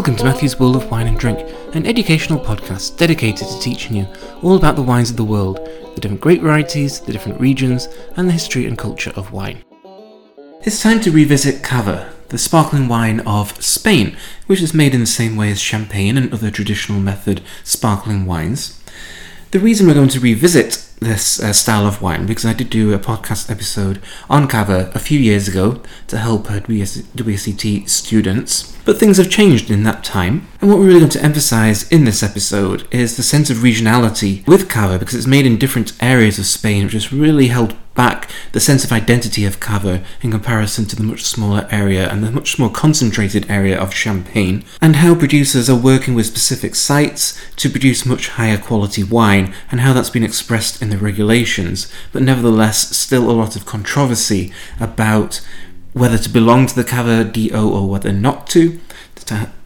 Welcome to Matthew's World of Wine and Drink, an educational podcast dedicated to teaching you all about the wines of the world, the different grape varieties, the different regions, and the history and culture of wine. It's time to revisit Cava, the sparkling wine of Spain, which is made in the same way as champagne and other traditional method sparkling wines. The reason we're going to revisit this uh, style of wine because I did do a podcast episode on Cava a few years ago to help WSET students. But things have changed in that time, and what we're really going to emphasize in this episode is the sense of regionality with Cava because it's made in different areas of Spain, which has really held back the sense of identity of Cava in comparison to the much smaller area and the much more concentrated area of Champagne, and how producers are working with specific sites to produce much higher quality wine, and how that's been expressed in the regulations, but nevertheless still a lot of controversy about whether to belong to the Cava DO or whether not to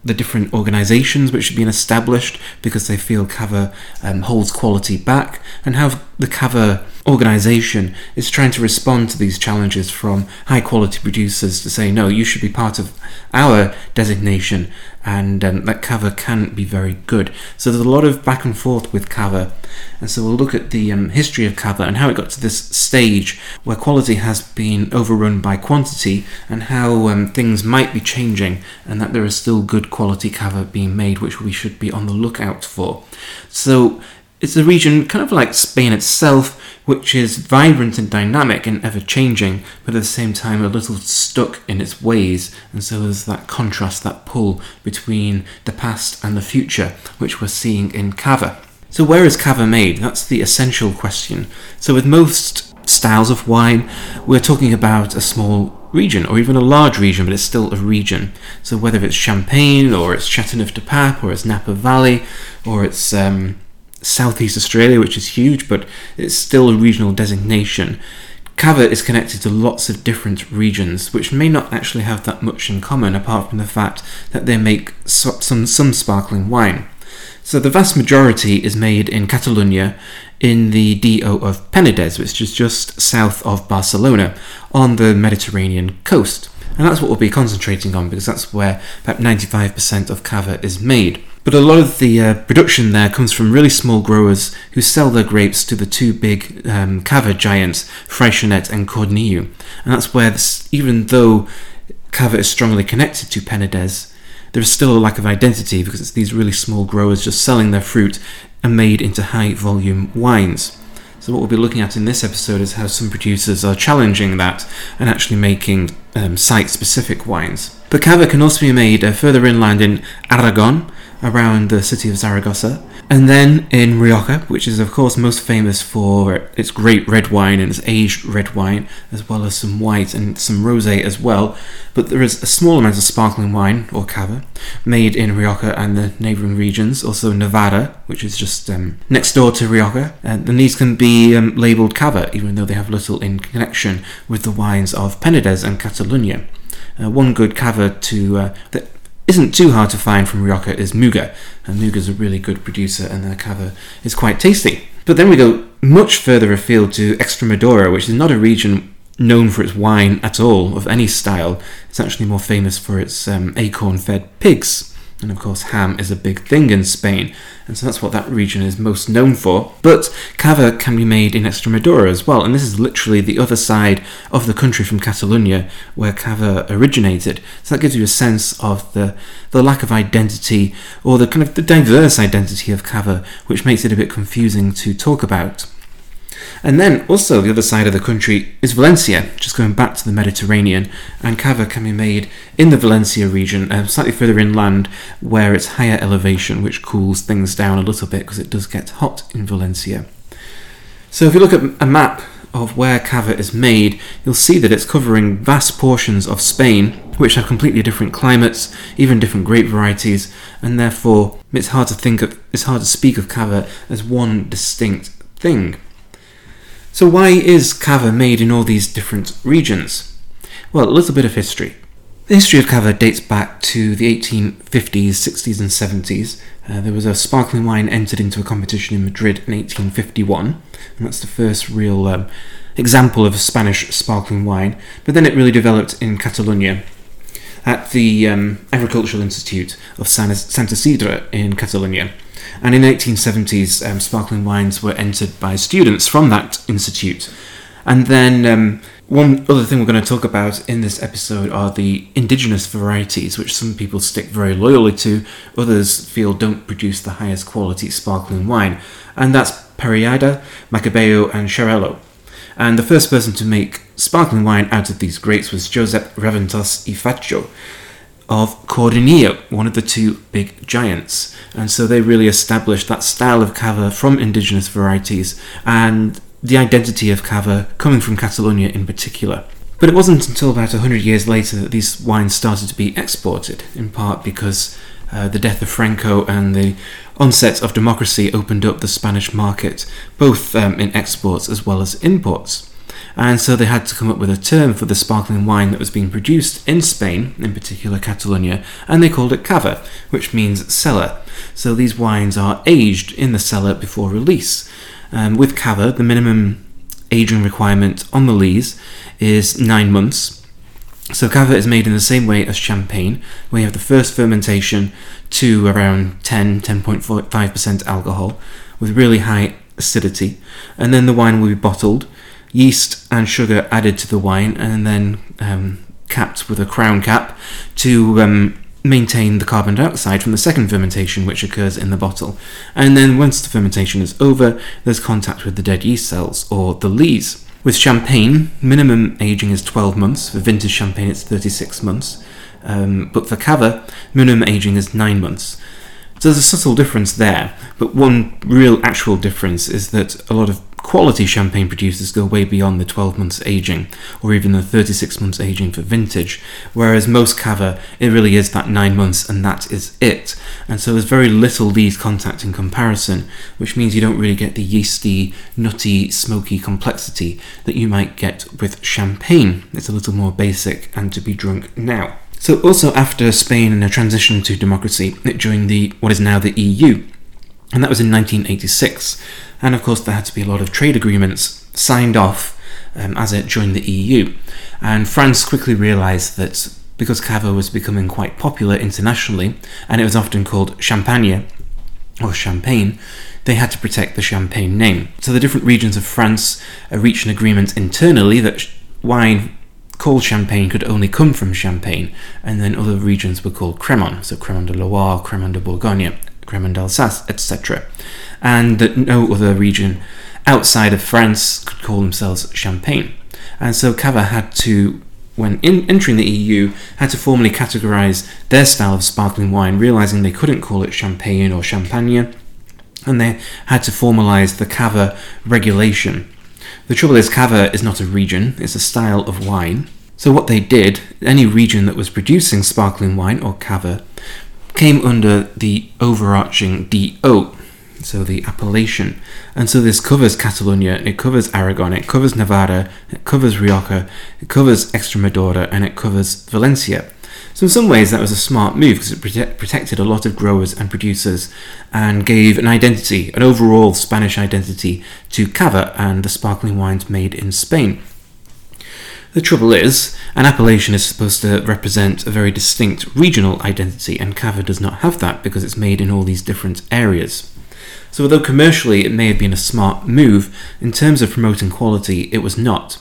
the different organisations which have been established because they feel Cava um, holds quality back, and how the Cava organisation is trying to respond to these challenges from high quality producers to say, no, you should be part of our designation, and um, that Cava can be very good. So there's a lot of back and forth with Cava, and so we'll look at the um, history of Cava and how it got to this stage where quality has been overrun by quantity, and how um, things might be changing, and that there are still good quality Cava being made, which we should be on the lookout for. So it's a region kind of like Spain itself, which is vibrant and dynamic and ever changing, but at the same time a little stuck in its ways. And so there's that contrast, that pull between the past and the future, which we're seeing in Cava. So, where is Cava made? That's the essential question. So, with most styles of wine, we're talking about a small region, or even a large region, but it's still a region. So, whether it's Champagne, or it's Chateauneuf du Pape, or it's Napa Valley, or it's um, Southeast Australia, which is huge, but it's still a regional designation. Cava is connected to lots of different regions, which may not actually have that much in common, apart from the fact that they make some, some sparkling wine. So the vast majority is made in Catalonia, in the DO of Penedès, which is just south of Barcelona, on the Mediterranean coast. And that's what we'll be concentrating on because that's where about 95% of cava is made. But a lot of the uh, production there comes from really small growers who sell their grapes to the two big um, cava giants, Freixenet and Codorníu. And that's where, this, even though cava is strongly connected to Penedès, there is still a lack of identity because it's these really small growers just selling their fruit and made into high volume wines. So, what we'll be looking at in this episode is how some producers are challenging that and actually making um, site specific wines. But cava can also be made uh, further inland in Aragon, around the city of Zaragoza, and then in Rioja, which is of course most famous for its great red wine and its aged red wine, as well as some white and some rosé as well. But there is a small amount of sparkling wine, or cava, made in Rioja and the neighbouring regions. Also Navarra, which is just um, next door to Rioja, and these can be um, labelled cava, even though they have little in connection with the wines of Penedès and Catalonia. Uh, one good cava to uh, that isn't too hard to find from Rioja is Muga, and Muga's a really good producer, and their cava is quite tasty. But then we go much further afield to Extremadura, which is not a region known for its wine at all of any style. It's actually more famous for its um, acorn-fed pigs. And of course, ham is a big thing in Spain, and so that's what that region is most known for. But cava can be made in Extremadura as well, and this is literally the other side of the country from Catalonia where cava originated. So that gives you a sense of the, the lack of identity, or the kind of the diverse identity of cava, which makes it a bit confusing to talk about. And then also the other side of the country is Valencia, just going back to the Mediterranean, and cava can be made in the Valencia region, um, slightly further inland, where it's higher elevation, which cools things down a little bit because it does get hot in Valencia. So if you look at a map of where cava is made, you'll see that it's covering vast portions of Spain, which have completely different climates, even different grape varieties, and therefore it's hard to think of, it's hard to speak of cava as one distinct thing. So, why is cava made in all these different regions? Well, a little bit of history. The history of cava dates back to the 1850s, 60s, and 70s. Uh, there was a sparkling wine entered into a competition in Madrid in 1851, and that's the first real um, example of a Spanish sparkling wine. But then it really developed in Catalonia. at the um, Agricultural Institute of Santa Isidre in Catalonia. And in the 1870s, um, sparkling wines were entered by students from that institute. And then um, one other thing we're going to talk about in this episode are the indigenous varieties, which some people stick very loyally to, others feel don't produce the highest quality sparkling wine. And that's Parellada, Macabeo, and Xarel·lo. And the first person to make sparkling wine out of these grapes was Josep Raventós y Fatjo of Codorníu, one of the two big giants. And so they really established that style of cava from indigenous varieties and the identity of cava coming from Catalonia in particular. But it wasn't until about 100 years later that these wines started to be exported, in part because uh, the death of Franco and the onset of democracy opened up the Spanish market, both um, in exports as well as imports. And so they had to come up with a term for the sparkling wine that was being produced in Spain, in particular Catalonia, and they called it cava, which means cellar. So these wines are aged in the cellar before release. Um, with cava, the minimum aging requirement on the lees is nine months, so cava is made in the same way as champagne, where you have the first fermentation to around 10, 10.5% alcohol with really high acidity, and then the wine will be bottled, yeast and sugar added to the wine, and then um, capped with a crown cap to um, maintain the carbon dioxide from the second fermentation, which occurs in the bottle. And then once the fermentation is over, there's contact with the dead yeast cells, or the lees. With champagne, minimum aging is 12 months. For vintage champagne, it's 36 months. Um, but for cava, minimum aging is 9 months. So there's a subtle difference there, but one real actual difference is that a lot of quality champagne producers go way beyond the 12 months aging, or even the 36 months aging for vintage, whereas most cava, it really is that 9 months and that is it. And so there's very little lees contact in comparison, which means you don't really get the yeasty, nutty, smoky complexity that you might get with champagne. It's a little more basic and to be drunk now. So also after Spain and a transition to democracy, it joined the what is now the EU, and that was in 1986. And of course, there had to be a lot of trade agreements signed off um, as it joined the EU. And France quickly realised that because cava was becoming quite popular internationally, and it was often called champagne or champagne, they had to protect the champagne name. So the different regions of France uh, reached an agreement internally that wine called champagne could only come from Champagne, and then other regions were called Cremant, so Cremant de Loire, Cremant de Bourgogne, Cremant d'Alsace, etc. And that no other region outside of France could call themselves Champagne. And so Cava had to, when in, entering the EU, had to formally categorize their style of sparkling wine, realizing they couldn't call it Champagne or Champagne, and they had to formalize the Cava regulation the trouble is, Cava is not a region, it's a style of wine. So, what they did, any region that was producing sparkling wine or Cava, came under the overarching DO, so the appellation. And so this covers Catalonia, it covers Aragon, it covers Navarra, it covers Rioja, it covers Extremadura, and it covers Valencia. So in some ways that was a smart move because it prote- protected a lot of growers and producers and gave an identity, an overall Spanish identity to cava and the sparkling wines made in Spain. The trouble is, an appellation is supposed to represent a very distinct regional identity, and Cava does not have that because it's made in all these different areas. So, although commercially it may have been a smart move, in terms of promoting quality, it was not.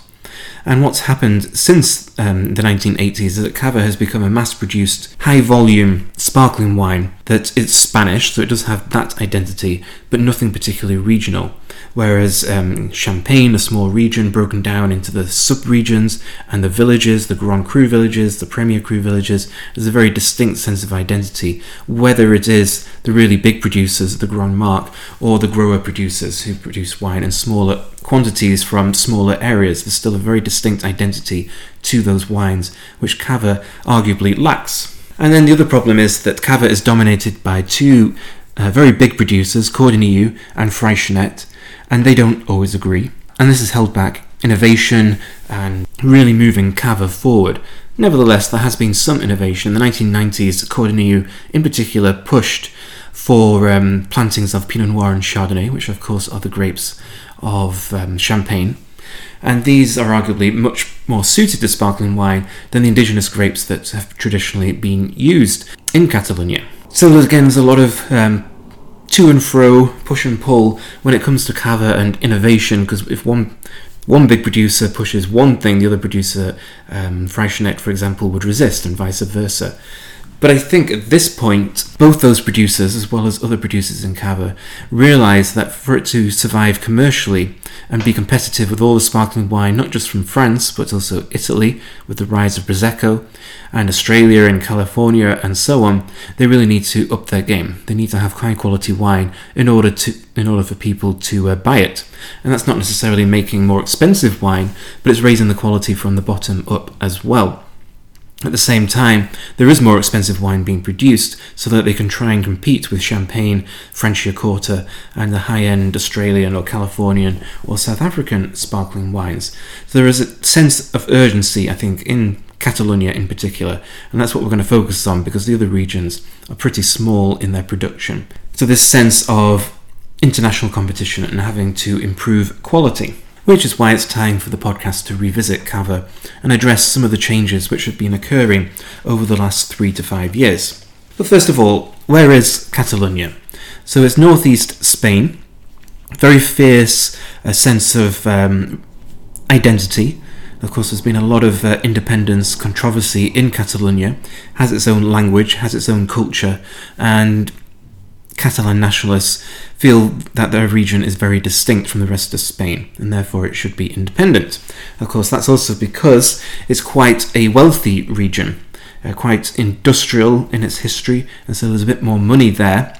And what's happened since um, the 1980s is that Cava has become a mass produced, high volume sparkling wine that it's Spanish, so it does have that identity, but nothing particularly regional. Whereas um, Champagne, a small region broken down into the sub regions and the villages, the Grand Cru villages, the Premier Cru villages, there's a very distinct sense of identity, whether it is the really big producers, the Grand Marque, or the grower producers who produce wine in smaller quantities from smaller areas. There's still a very distinct identity to those wines, which Cava arguably lacks. And then the other problem is that Cava is dominated by two uh, very big producers, Codorníu and Freixenet, and they don't always agree. And this has held back innovation and really moving Cava forward. Nevertheless, there has been some innovation. In the 1990s, Codorníu in particular pushed for um, plantings of Pinot Noir and Chardonnay, which of course are the grapes of um, Champagne. And these are arguably much more suited to sparkling wine than the indigenous grapes that have traditionally been used in Catalonia. So again, there's a lot of um, to and fro, push and pull when it comes to cava and innovation. Because if one one big producer pushes one thing, the other producer, um, for example, would resist, and vice versa. But I think at this point, both those producers, as well as other producers in Cava, realise that for it to survive commercially and be competitive with all the sparkling wine, not just from France, but also Italy, with the rise of Prosecco, and Australia and California and so on, they really need to up their game. They need to have high quality wine in order to in order for people to uh, buy it. And that's not necessarily making more expensive wine, but it's raising the quality from the bottom up as well. At the same time, there is more expensive wine being produced so that they can try and compete with Champagne, French Franciacorta, and the high end Australian or Californian or South African sparkling wines. So there is a sense of urgency, I think, in Catalonia in particular, and that's what we're going to focus on because the other regions are pretty small in their production. So, this sense of international competition and having to improve quality which is why it's time for the podcast to revisit Cava and address some of the changes which have been occurring over the last three to five years. But first of all, where is Catalonia? So it's northeast Spain, very fierce a uh, sense of um, identity. Of course, there's been a lot of uh, independence controversy in Catalonia, has its own language, has its own culture, and Catalan nationalists feel that their region is very distinct from the rest of Spain and therefore it should be independent. Of course, that's also because it's quite a wealthy region, uh, quite industrial in its history, and so there's a bit more money there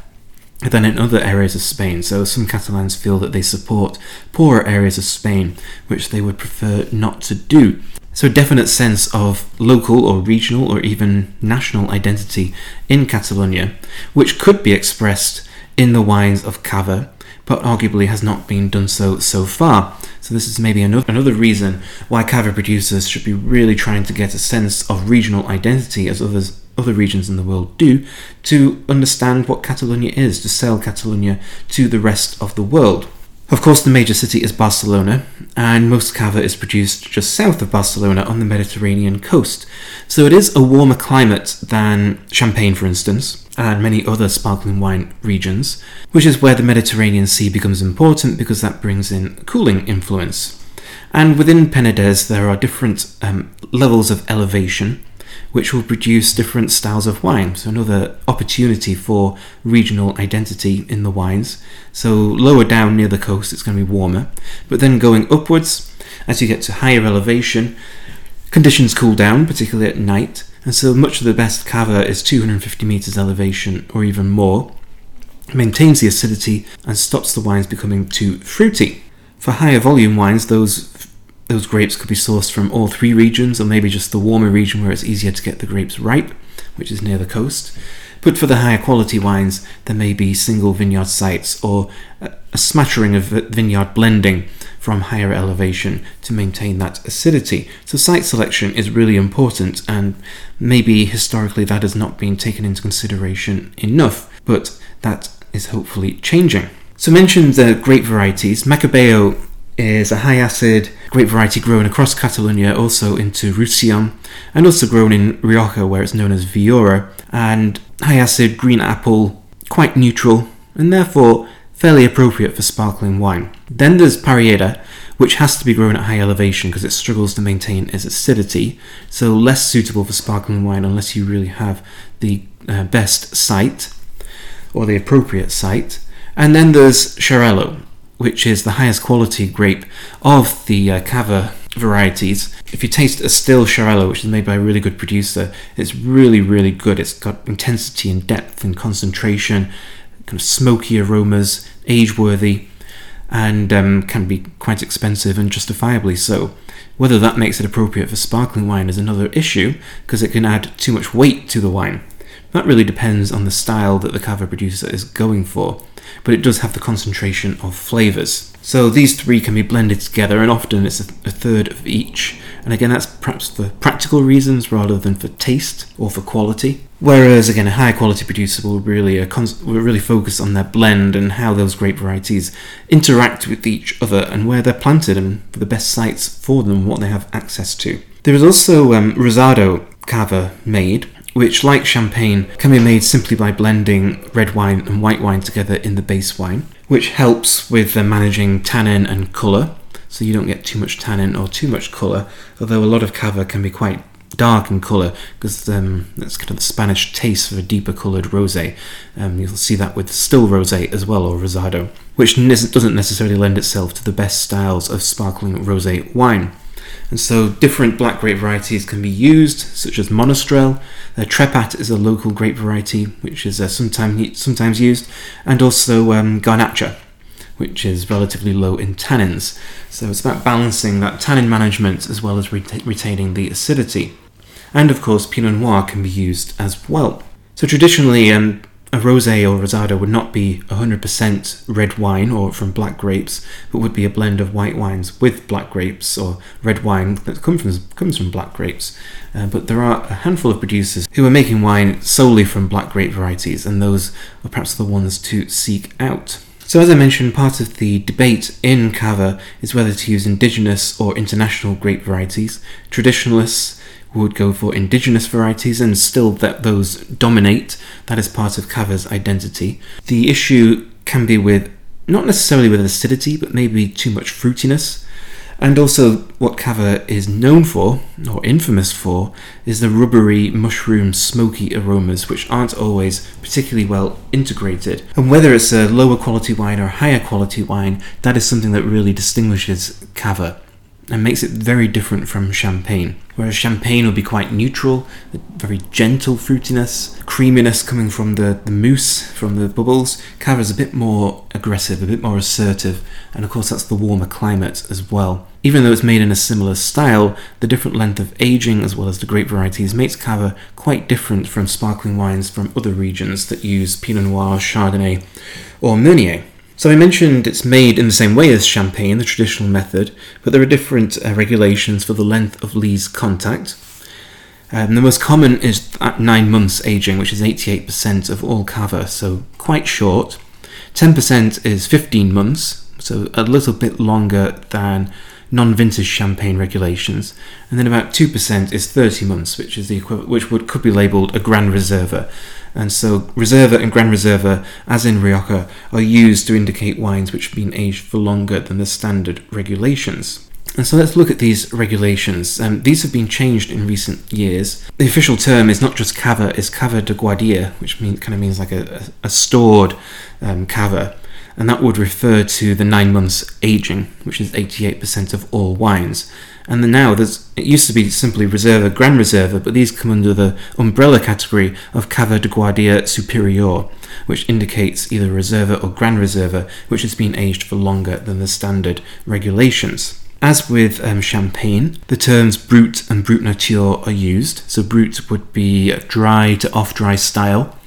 than in other areas of Spain. So some Catalans feel that they support poorer areas of Spain, which they would prefer not to do. So, a definite sense of local or regional or even national identity in Catalonia, which could be expressed in the wines of Cava, but arguably has not been done so so far. So, this is maybe another, another reason why Cava producers should be really trying to get a sense of regional identity as others other regions in the world do to understand what Catalonia is, to sell Catalonia to the rest of the world. Of course, the major city is Barcelona, and most cava is produced just south of Barcelona on the Mediterranean coast. So it is a warmer climate than Champagne, for instance, and many other sparkling wine regions, which is where the Mediterranean Sea becomes important because that brings in cooling influence. And within Penedès, there are different um, levels of elevation which will produce different styles of wine. So, another opportunity for regional identity in the wines. So, lower down near the coast, it's going to be warmer, but then going upwards, as you get to higher elevation, conditions cool down, particularly at night, and so much of the best cava is 250 meters elevation or even more. maintains the acidity and stops the wines becoming too fruity. For higher volume wines, those those grapes could be sourced from all three regions, or maybe just the warmer region where it's easier to get the grapes ripe, which is near the coast. But for the higher quality wines, there may be single vineyard sites or a smattering of vineyard blending from higher elevation to maintain that acidity. So, site selection is really important, and maybe historically that has not been taken into consideration enough, but that is hopefully changing. So, mentioned the grape varieties. Macabeo is a high acid grape variety grown across Catalonia, also into Roussillon, and also grown in Rioja, where it's known as Viura. And high acid green apple, quite neutral, and therefore fairly appropriate for sparkling wine. Then there's Parellada, which has to be grown at high elevation because it struggles to maintain its acidity, so less suitable for sparkling wine unless you really have the uh, best site or the appropriate site. And then there's Xarel·lo, which is the highest quality grape of the uh, Cava varieties. If you taste a still Xarel·lo, which is made by a really good producer, it's really, really good. It's got intensity and depth and concentration, kind of smoky aromas, age worthy, and um, can be quite expensive and justifiably so. Whether that makes it appropriate for sparkling wine is another issue, because it can add too much weight to the wine. That really depends on the style that the cava producer is going for but it does have the concentration of flavours. So these three can be blended together, and often it's a, third of each, And again, that's perhaps for practical reasons rather than for taste or for quality. Whereas again, a higher quality producer will really uh, cons- will really focus on their blend and how those grape varieties interact with each other and where they're planted and the best sites for them, what they have access to. There is also um, Rosado cava made, which, like champagne, can be made simply by blending red wine and white wine together in the base wine, which helps with uh, managing tannin and colour, so you don't get too much tannin or too much colour, although a lot of cava can be quite dark in colour because um, that's kind of the Spanish taste for a deeper coloured rosé. Um, you'll see that with still rosé as well, or rosado, which doesn't necessarily lend itself to the best styles of sparkling rosé wine. And so different black grape varieties can be used, such as Monastrell. Uh, Trepat is a local grape variety, which is uh, sometimes sometimes used, and also um, Garnacha, which is relatively low in tannins. So it's about balancing that tannin management as well as retaining the acidity. And of course, Pinot Noir can be used as well. So traditionally, um, a rosé or rosado would not be 100% red wine or from black grapes, but would be a blend of white wines with black grapes or red wine that comes from, comes from black grapes. Uh, but there are a handful of producers who are making wine solely from black grape varieties, and those are perhaps the ones to seek out. So, as I mentioned, part of the debate in Cava is whether to use indigenous or international grape varieties. Traditionalists would go for indigenous varieties, and still that those dominate. That is part of Cava's identity. The issue can be with not necessarily with acidity, but maybe too much fruitiness. And also, what Cava is known for, or infamous for, is the rubbery, mushroom, smoky aromas, which aren't always particularly well integrated. And whether it's a lower quality wine or higher quality wine, that is something that really distinguishes Cava and makes it very different from champagne. Whereas champagne will be quite neutral, very gentle fruitiness, creaminess coming from the, the mousse, from the bubbles. Cava is a bit more aggressive, a bit more assertive, and of course that's the warmer climate as well. Even though it's made in a similar style, the different length of aging as well as the grape varieties makes Cava quite different from sparkling wines from other regions that use Pinot Noir, Chardonnay, or Meunier. So I mentioned it's made in the same way as champagne, the traditional method, but there are different uh, regulations for the length of lees contact. Um, the most common is at 9 months aging, which is 88% of all cava, so quite short. 10% is 15 months, so a little bit longer than non-vintage champagne regulations, and then about 2% is 30 months, which is the equivalent, which would could be labelled a Grand Reserva, and so Reserva and Grand Reserva, as in Rioja, are used to indicate wines which have been aged for longer than the standard regulations. And so let's look at these regulations. Um, these have been changed in recent years. The official term is not just cava, it's cava de guardia, which mean, kind of means like a, a, a stored um, cava and that would refer to the nine months aging, which is 88% of all wines. And now there's it used to be simply Reserva, Gran Reserva, but these come under the umbrella category of Cava de Guardia Superior, which indicates either Reserva or Gran Reserva, which has been aged for longer than the standard regulations. As with um, champagne, the terms brut and brut nature are used. So brut would be dry to off dry style,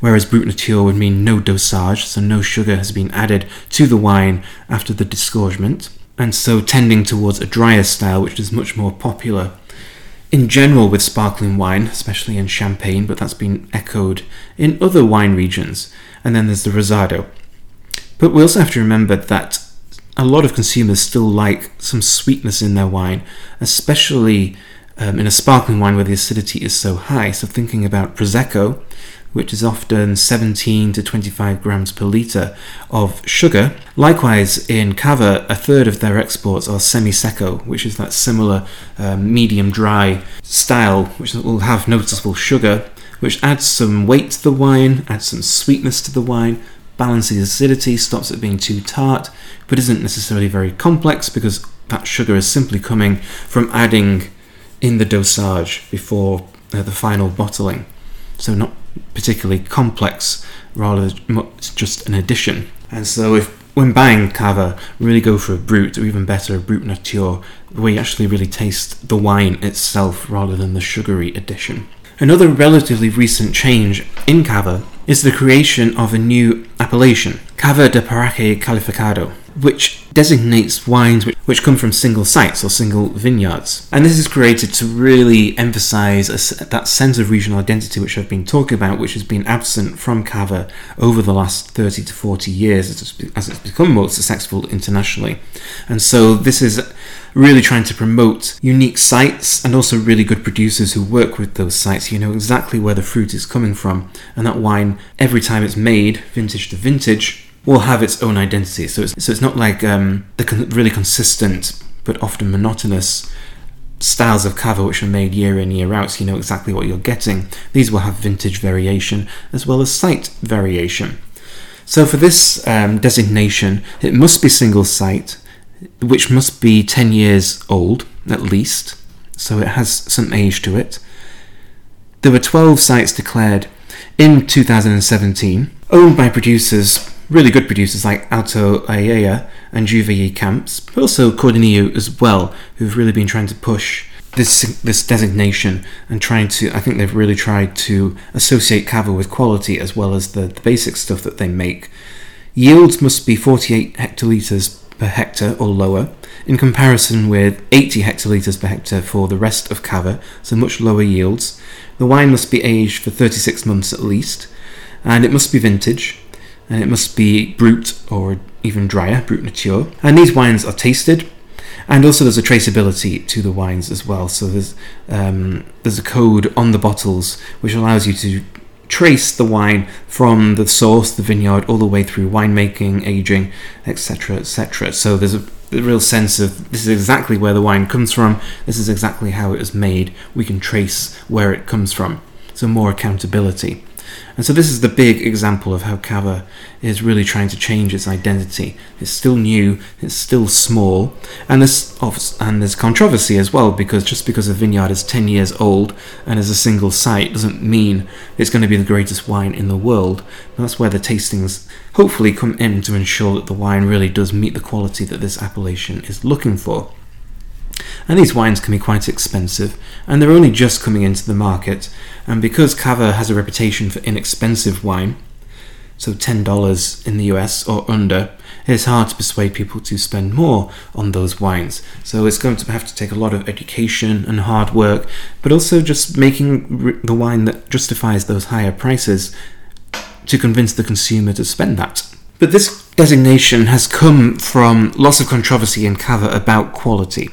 whereas brut nature would mean no dosage, so no sugar has been added to the wine after the disgorgement, and so tending towards a drier style, which is much more popular in general with sparkling wine, especially in Champagne, but that's been echoed in other wine regions. And then there's the Rosado. But we also have to remember that a lot of consumers still like some sweetness in their wine, especially um, in a sparkling wine where the acidity is so high. So, thinking about Prosecco, which is often 17 to 25 grams per litre of sugar. Likewise, in Cava, a third of their exports are semi secco, which is that similar um, medium dry style, which will have noticeable sugar, which adds some weight to the wine, adds some sweetness to the wine, balances acidity, stops it being too tart, but isn't necessarily very complex because that sugar is simply coming from adding in the dosage before uh, the final bottling. So, not particularly complex, rather it's just an addition. And so, if when buying cava, really go for a brut, or even better, a brut nature, where you actually really taste the wine itself rather than the sugary addition. Another relatively recent change in cava is the creation of a new appellation, Cava de Paraje Calificado, which designates wines which, which come from single sites or single vineyards. And this is created to really emphasize a, that sense of regional identity which I've been talking about, which has been absent from Cava over the last 30 to 40 years as it's, as it's become more successful internationally. And so this is really trying to promote unique sites and also really good producers who work with those sites. You know exactly where the fruit is coming from, and that wine, every time it's made, vintage to vintage, will have its own identity. So it's, so it's not like um, the con- really consistent but often monotonous styles of cava which are made year in year out so you know exactly what you're getting. These will have vintage variation as well as site variation. So for this um, designation it must be single site which must be 10 years old at least. So it has some age to it. There were 12 sites declared in 2017 owned by producers really good producers like Alto Alella and Juve Camps, but also Codorníu as well, who've really been trying to push this this designation and trying to. I think they've really tried to associate Cava with quality as well as the, the basic stuff that they make. Yields must be 48 hectolitres per hectare or lower, in comparison with 80 hectolitres per hectare for the rest of Cava, so much lower yields. The wine must be aged for 36 months at least, and it must be vintage and it must be brut or even drier, brut nature. And these wines are tasted, and also there's a traceability to the wines as well. So there's um, there's a code on the bottles which allows you to trace the wine from the source, the vineyard, all the way through winemaking, aging, etc., etc. So there's a, a real sense of this is exactly where the wine comes from. This is exactly how it was made. We can trace where it comes from. So more accountability. And so this is the big example of how Cava is really trying to change its identity. It's still new, it's still small, and there's and there's controversy as well because just because a vineyard is 10 years old and is a single site doesn't mean it's going to be the greatest wine in the world. that's where the tastings hopefully come in to ensure that the wine really does meet the quality that this appellation is looking for. And these wines can be quite expensive, and they're only just coming into the market. And because Cava has a reputation for inexpensive wine, so $10 in the US or under, it's hard to persuade people to spend more on those wines. So it's going to have to take a lot of education and hard work, but also just making the wine that justifies those higher prices to convince the consumer to spend that. But this designation has come from lots of controversy in Cava about quality.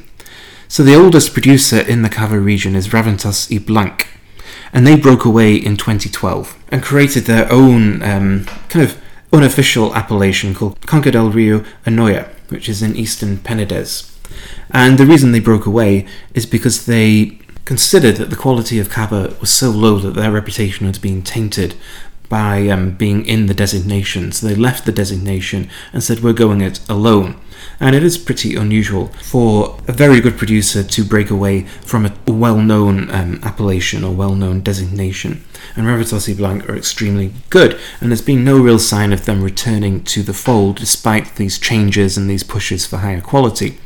So the oldest producer in the Cava region is Raventós y Blanc, and they broke away in 2012 and created their own um, kind of unofficial appellation called Conca del Riu Anoia, which is in eastern Penedès. And the reason they broke away is because they considered that the quality of Cava was so low that their reputation had been tainted by um, being in the designation. So they left the designation and said, We're going it alone. And it is pretty unusual for a very good producer to break away from a well known um, appellation or well known designation. And Raventós Blanc are extremely good, and there's been no real sign of them returning to the fold despite these changes and these pushes for higher quality.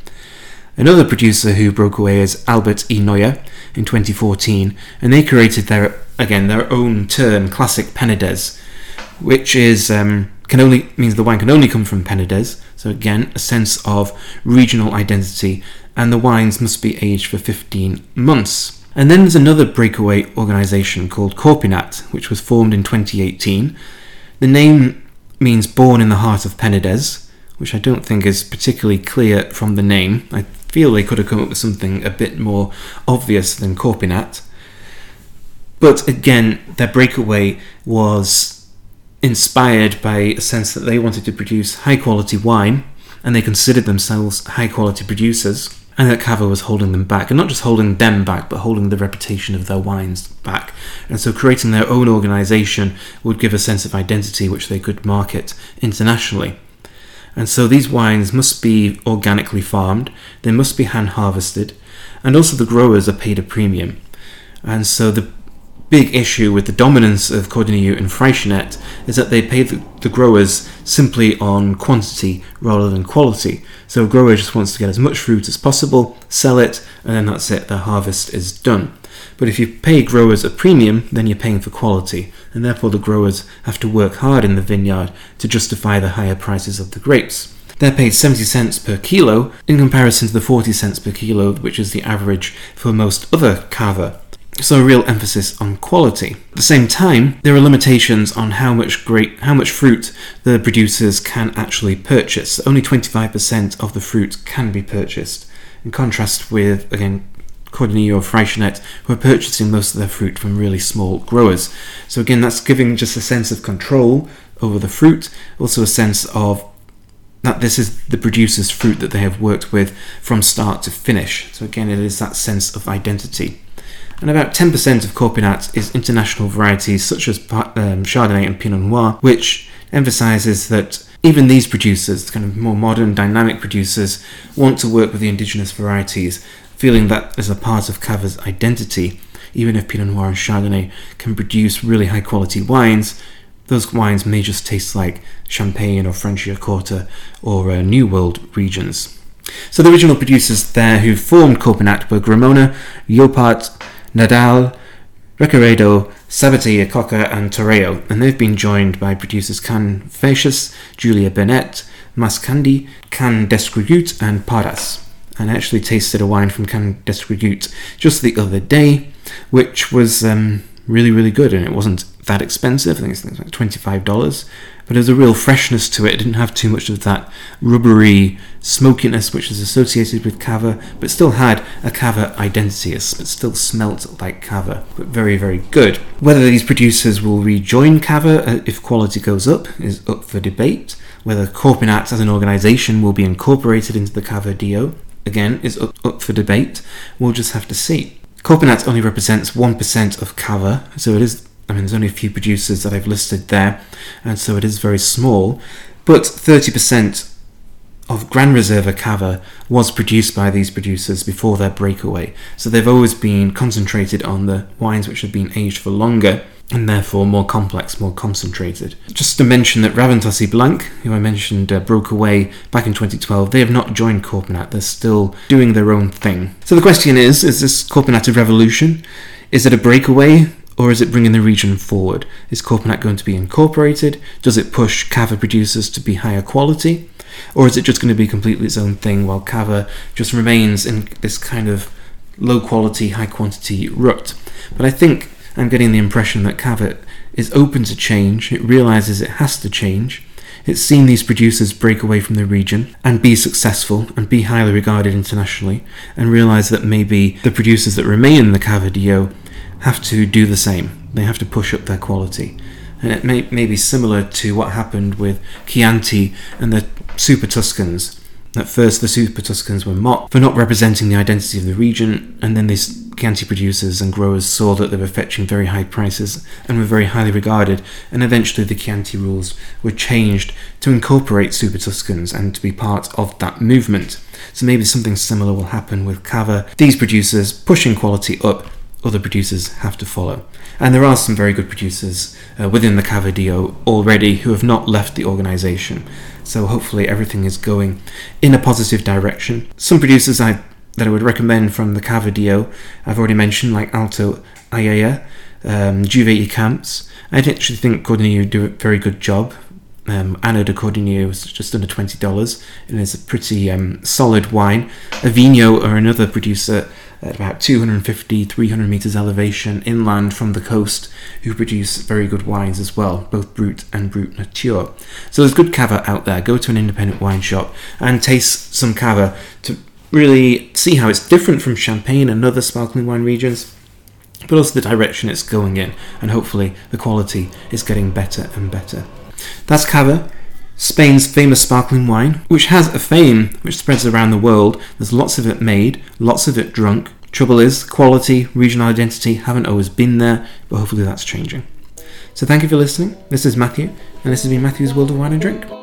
Another producer who broke away is Albert E. Neuer in 2014, and they created their again their own term, classic Penedès, which is um, can only means the wine can only come from Penedès. So again, a sense of regional identity, and the wines must be aged for 15 months. And then there's another breakaway organisation called Corpinat, which was formed in 2018. The name means born in the heart of Penedès, which I don't think is particularly clear from the name. I feel they could have come up with something a bit more obvious than Corpinat. But again, their breakaway was inspired by a sense that they wanted to produce high quality wine and they considered themselves high quality producers and that Cava was holding them back, and not just holding them back, but holding the reputation of their wines back. And so creating their own organisation would give a sense of identity which they could market internationally. And so these wines must be organically farmed, they must be hand harvested, and also the growers are paid a premium. And so the big issue with the dominance of Codorníu and Freixenet is that they pay the, the, growers simply on quantity rather than quality. So a grower just wants to get as much fruit as possible, sell it, and then that's it, their harvest is done. But if you pay growers a premium, then you're paying for quality, and therefore the growers have to work hard in the vineyard to justify the higher prices of the grapes. They're paid 70 cents per kilo in comparison to the 40 cents per kilo, which is the average for most other cava. So a real emphasis on quality. At the same time, there are limitations on how much great how much fruit the producers can actually purchase. Only 25% of the fruit can be purchased. In contrast with again Codorníu or Freixenet, who are purchasing most of their fruit from really small growers. So again, that's giving just a sense of control over the fruit, also a sense of that this is the producer's fruit that they have worked with from start to finish. So again, it is that sense of identity. And about 10% of Corpinat is international varieties such as um, Chardonnay and Pinot Noir, which emphasizes that even these producers, kind of more modern, dynamic producers, want to work with the indigenous varieties, feeling that as a part of Cava's identity. Even if Pinot Noir and Chardonnay can produce really high quality wines, those wines may just taste like Champagne or Franciacorta or uh, New World regions. So the original producers there who formed Corpinat were Gramona, Llopart, Nadal, Recaredo, Sabatier, Coca, and Torelló, and they've been joined by producers Can Feixes, Júlia Bernet, Mascandi, Can Descregut, and Paras. And I actually tasted a wine from Can Descregut just the other day, which was um, really, really good, and it wasn't that expensive. I think it's like $25. But there's a real freshness to it. It didn't have too much of that rubbery smokiness which is associated with cava, but still had a cava identity. It still smelt like cava, but very, very good. Whether these producers will rejoin cava uh, if quality goes up is up for debate. Whether Corpinat as an organisation will be incorporated into the Cava DO, again, is up, up for debate. We'll just have to see. Corpinat only represents 1% of cava, so it is I mean, there's only a few producers that I've listed there, and so it is very small. But 30% of Grand Reserva Cava was produced by these producers before their breakaway. So they've always been concentrated on the wines which have been aged for longer and therefore more complex, more concentrated. Just to mention that Raventós y Blanc, who I mentioned uh, broke away back in 2012, they have not joined Corpinat, they're still doing their own thing. So the question is is this Corpinat a revolution? Is it a breakaway? Or is it bringing the region forward? Is Corpinat going to be incorporated? Does it push Cava producers to be higher quality? Or is it just going to be completely its own thing while Cava just remains in this kind of low quality, high quantity rut? But I think I'm getting the impression that Cava is open to change, it realizes it has to change. It's seen these producers break away from the region and be successful and be highly regarded internationally, and realize that maybe the producers that remain in the Cava DO have to do the same. They have to push up their quality. And it may, may be similar to what happened with Chianti and the Super Tuscans. At first, the Super Tuscans were mocked for not representing the identity of the region, and then these Chianti producers and growers saw that they were fetching very high prices and were very highly regarded, and eventually the Chianti rules were changed to incorporate Super Tuscans and to be part of that movement. So maybe something similar will happen with Cava. These producers pushing quality up other producers have to follow. And there are some very good producers uh, within the Cava DO already who have not left the organisation. So hopefully everything is going in a positive direction. Some producers I, that I would recommend from the Cava DO I've already mentioned, like Alto Alella, um, Juve Camps. I actually think Codorníu do a very good job. Um, Anna de Codorníu was just under $20 and is a pretty um, solid wine. Avinyó are another producer at about 250, 300 meters elevation inland from the coast, who produce very good wines as well, both brut and brut nature. So there's good cava out there. Go to an independent wine shop and taste some cava to really see how it's different from champagne and other sparkling wine regions but also the direction it's going in, and hopefully the quality is getting better and better. That's Cava, Spain's famous sparkling wine, which has a fame which spreads around the world. There's lots of it made, lots of it drunk. Trouble is, quality, regional identity haven't always been there, but hopefully that's changing. So thank you for listening. This is Matthew, and this has been Matthew's World of Wine and Drink.